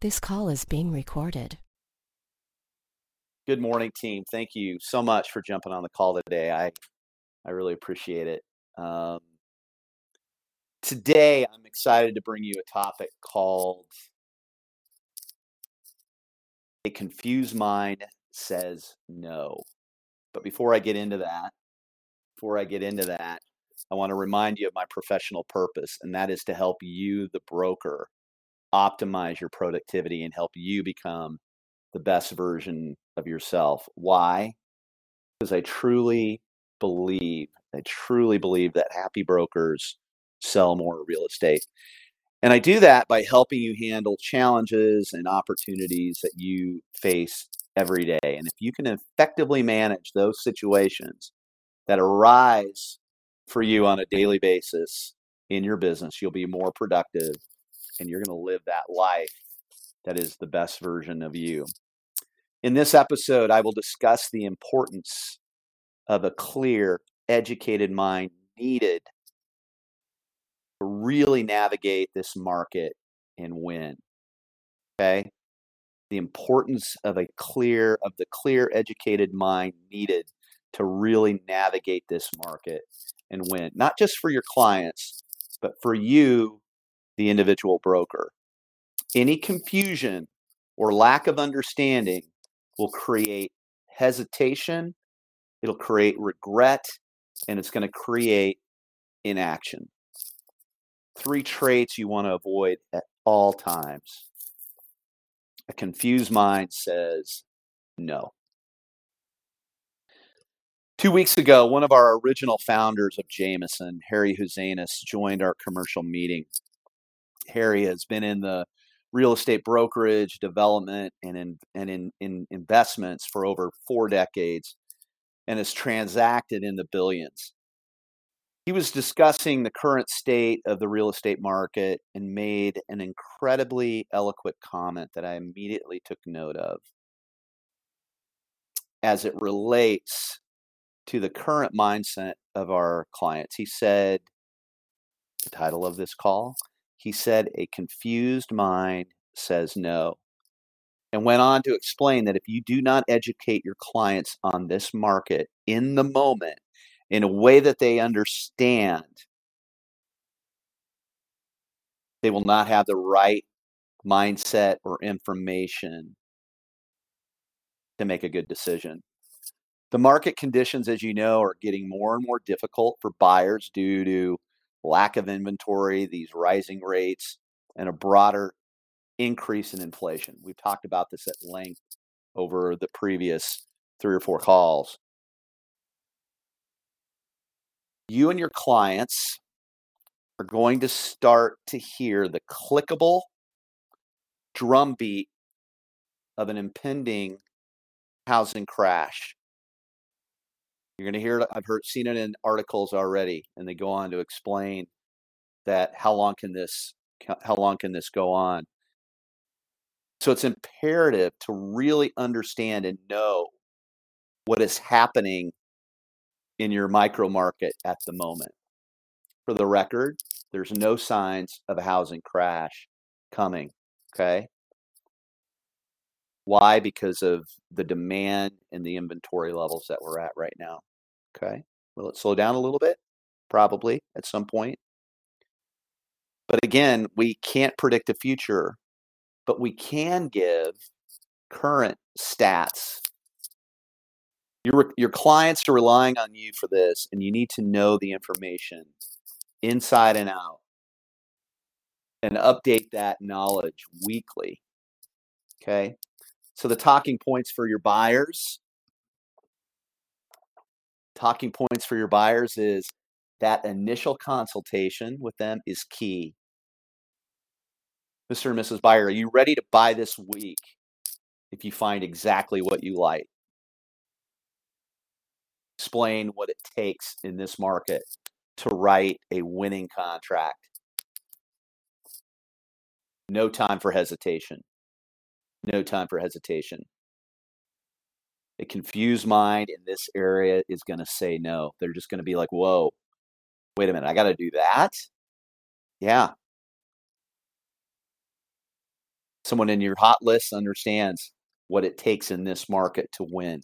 This call is being recorded. Good morning, team. Thank you so much for jumping on the call today. I I really appreciate it. Um, today, I'm excited to bring you a topic called "A Confused Mind Says No." But before I get into that, before I get into that, I want to remind you of my professional purpose, and that is to help you, the broker, optimize your productivity and help you become the best version of yourself. Why? Because I truly believe, I truly believe that happy brokers sell more real estate. And I do that by helping you handle challenges and opportunities that you face every day. And if you can effectively manage those situations that arise for you on a daily basis in your business, you'll be more productive and you're going to live that life that is the best version of you. In this episode, I will discuss the importance of a clear, educated mind needed to really navigate this market and win. Okay? The importance of a clear, of the clear, educated mind needed to really navigate this market and win, not just for your clients, but for you, the individual broker. Any confusion or lack of understanding will create hesitation, it'll create regret, and it's going to create inaction. Three traits you want to avoid at all times. A confused mind says no. Two weeks ago, one of our original founders of Jameson, Harry Huzenis, joined our commercial meeting. Harry has been in the real estate brokerage, development, and in, and in, in investments for over four decades and has transacted in the billions. He was discussing the current state of the real estate market and made an incredibly eloquent comment that I immediately took note of as it relates to the current mindset of our clients. He said, the title of this call he said, A confused mind says no. And went on to explain that if you do not educate your clients on this market in the moment in a way that they understand, they will not have the right mindset or information to make a good decision. The market conditions, as you know, are getting more and more difficult for buyers due to lack of inventory, these rising rates, and a broader increase in inflation. We've talked about this at length over the previous three or four calls. You and your clients are going to start to hear the clickable drumbeat of an impending housing crash. You're going to hear it. I've heard seen it in articles already, and they go on to explain that how long can this how long can this go on? So it's imperative to really understand and know what is happening in your micro market at the moment. For the record, there's no signs of a housing crash coming. Okay. Why? Because of the demand and the inventory levels that we're at right now. Okay. Will it slow down a little bit? Probably at some point. But again, we can't predict the future, but we can give current stats. Your, your clients are relying on you for this, and you need to know the information inside and out and update that knowledge weekly. Okay. So the talking points for your buyers talking points for your buyers is that initial consultation with them is key. Mr. and Mrs. Buyer, are you ready to buy this week if you find exactly what you like? Explain what it takes in this market to write a winning contract. No time for hesitation. No time for hesitation. A confused mind in this area is going to say no. They're just going to be like, whoa, wait a minute, I got to do that? Yeah. Someone in your hot list understands what it takes in this market to win.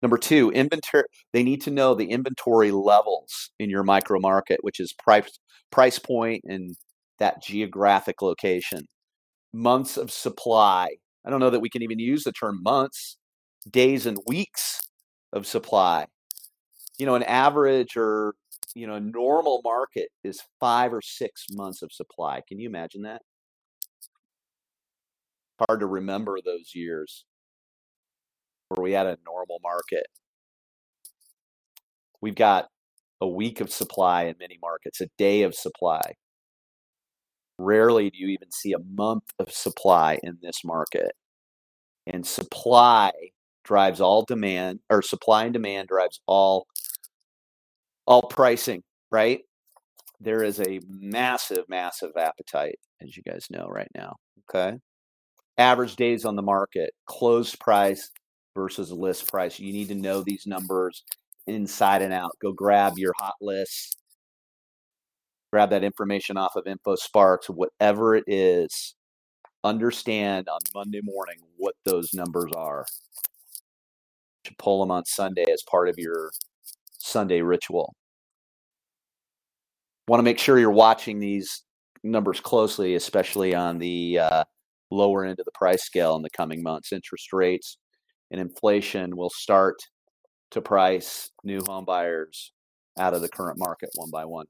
Number two, inventory. They need to know the inventory levels in your micro market, which is price price point and that geographic location. Months of supply. I don't know that we can even use the term months, days and weeks of supply. You know, an average or you know normal market is five or six months of supply. Can you imagine that? Hard to remember those years where we had a normal market. We've got a week of supply in many markets, a day of supply. Rarely do you even see a month of supply in this market. And supply drives all demand, or supply and demand drives all all pricing, right? There is a massive, massive appetite, as you guys know right now. Okay. Average days on the market, closed price versus list price. You need to know these numbers inside and out. Go grab your hot list, grab that information off of InfoSparks, whatever it is. Understand on Monday morning what those numbers are. Should pull them on Sunday as part of your Sunday ritual. Want to make sure you're watching these numbers closely, especially on the uh, lower end of the price scale in the coming months. Interest rates and inflation will start to price new home buyers out of the current market one by one.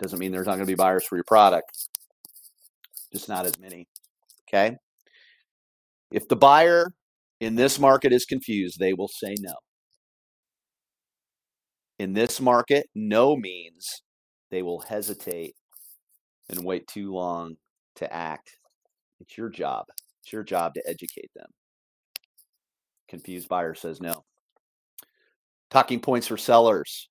Doesn't mean there's not going to be buyers for your product, just not as many. Okay. If the buyer in this market is confused, they will say no. In this market, no means they will hesitate and wait too long to act. It's your job. It's your job to educate them. Confused buyer says no. Talking points for sellers.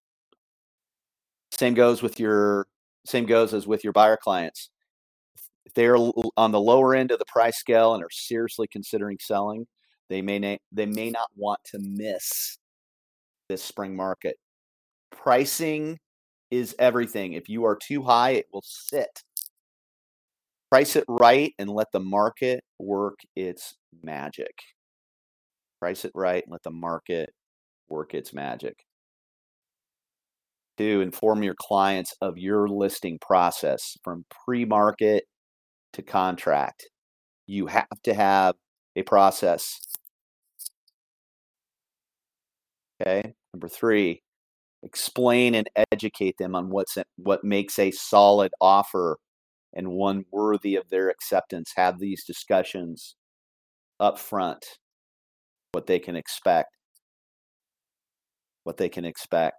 Same goes with your same goes as with your buyer clients. If they're on the lower end of the price scale and are seriously considering selling, they may na- they may not want to miss this spring market. Pricing is everything. If you are too high, it will sit. Price it right and let the market work its magic. Price it right and let the market work its magic. To inform your clients of your listing process from pre market to contract. You have to have a process. Okay. Number three, explain and educate them on what's what makes a solid offer and one worthy of their acceptance. Have these discussions up front, what they can expect, what they can expect.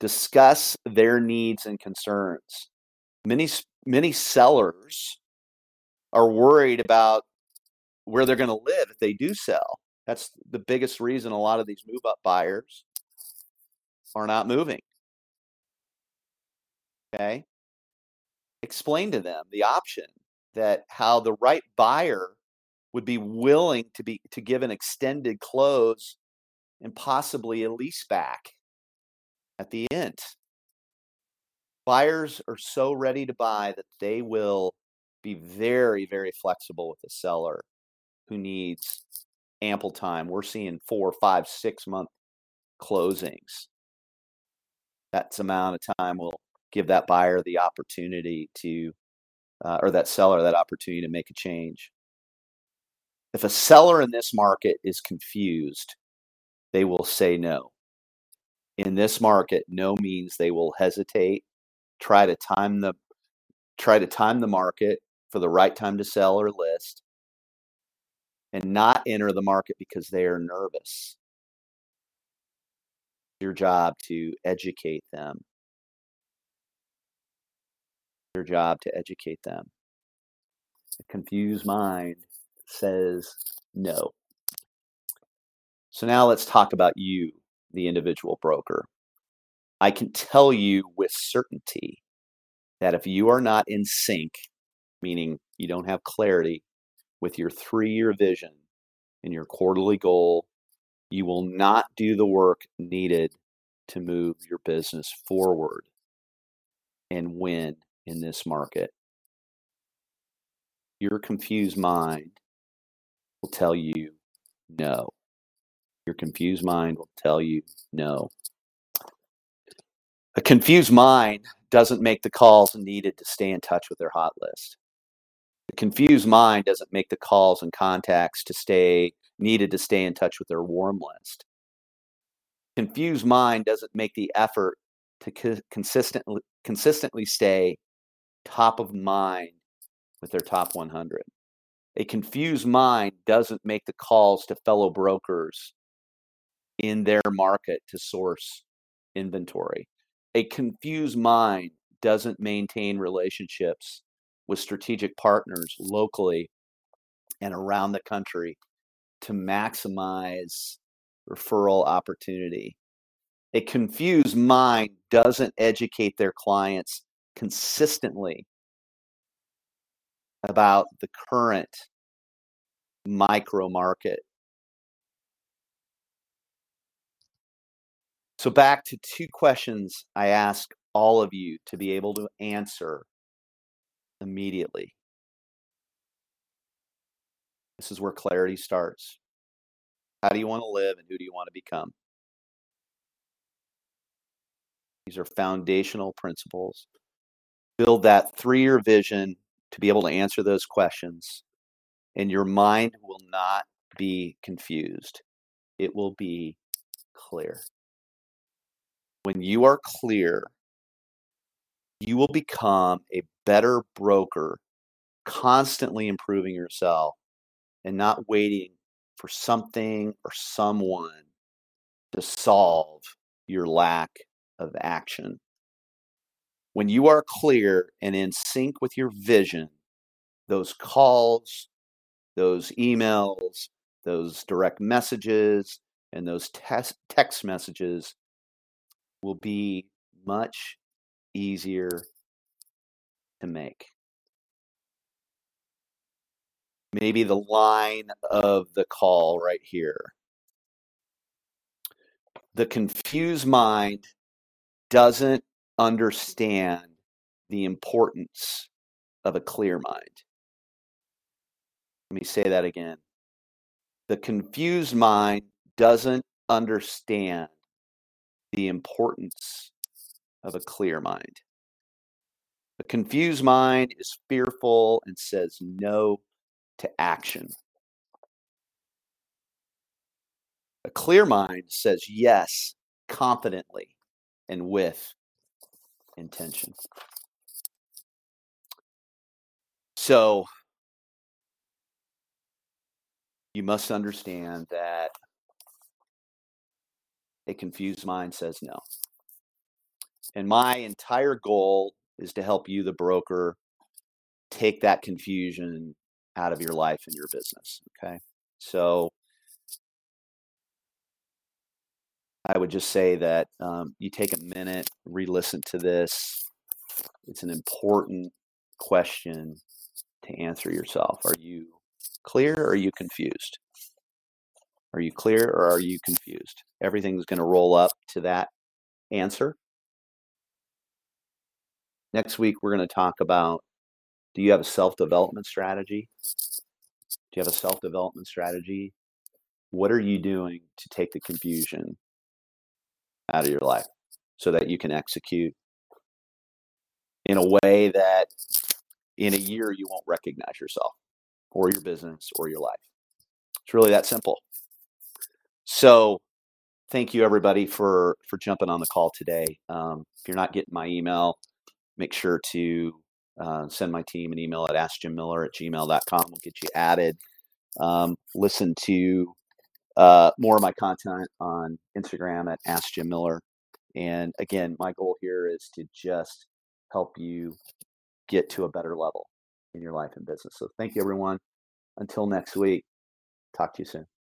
Discuss their needs and concerns. Many many sellers are worried about where they're going to live if they do sell. That's the biggest reason a lot of these move up buyers are not moving. Okay. Explain to them the option that how the right buyer would be willing to be to give an extended close and possibly a lease back at the end. Buyers are so ready to buy that they will be very, very flexible with the seller who needs ample time. We're seeing four, five, six month closings that amount of time will give that buyer the opportunity to, uh, or that seller that opportunity to make a change. If a seller in this market is confused, they will say no. In this market, no means they will hesitate, try to time the try to time the market for the right time to sell or list and not enter the market because they are nervous your job to educate them. Your job to educate them. A confused mind says no. So now let's talk about you, the individual broker. I can tell you with certainty that if you are not in sync, meaning you don't have clarity with your three year vision and your quarterly goal you will not do the work needed to move your business forward and win in this market. Your confused mind will tell you no. Your confused mind will tell you no. A confused mind doesn't make the calls needed to stay in touch with their hot list. The confused mind doesn't make the calls and contacts to stay needed to stay in touch with their warm list. Confused mind doesn't make the effort to co- consistently consistently stay top of mind with their top 100. A confused mind doesn't make the calls to fellow brokers in their market to source inventory. A confused mind doesn't maintain relationships with strategic partners locally and around the country to maximize referral opportunity. A confused mind doesn't educate their clients consistently about the current micro market. So, back to two questions I ask all of you to be able to answer immediately. This is where clarity starts. How do you want to live and who do you want to become? These are foundational principles. Build that three year vision to be able to answer those questions, and your mind will not be confused. It will be clear. When you are clear, you will become a better broker, constantly improving yourself and not waiting for something or someone to solve your lack of action. When you are clear and in sync with your vision, those calls, those emails, those direct messages, and those text, text messages will be much easier to make. Maybe the line of the call right here. The confused mind doesn't understand the importance of a clear mind. Let me say that again. The confused mind doesn't understand the importance of a clear mind. A confused mind is fearful and says no to action. A clear mind says yes confidently and with intention. So you must understand that a confused mind says no. And my entire goal is to help you, the broker, take that confusion out of your life and your business. Okay. So I would just say that um, you take a minute, re listen to this. It's an important question to answer yourself. Are you clear or are you confused? Are you clear or are you confused? Everything's going to roll up to that answer. Next week, we're going to talk about do you have a self development strategy? Do you have a self development strategy? What are you doing to take the confusion out of your life so that you can execute in a way that in a year you won't recognize yourself or your business or your life? It's really that simple. So, thank you everybody for for jumping on the call today. Um, if you're not getting my email, make sure to uh, send my team an email at askjimmiller at gmail.com. We'll get you added. Um, listen to uh, more of my content on Instagram at Ask Jim Miller. And again, my goal here is to just help you get to a better level in your life and business. So thank you, everyone. Until next week, talk to you soon.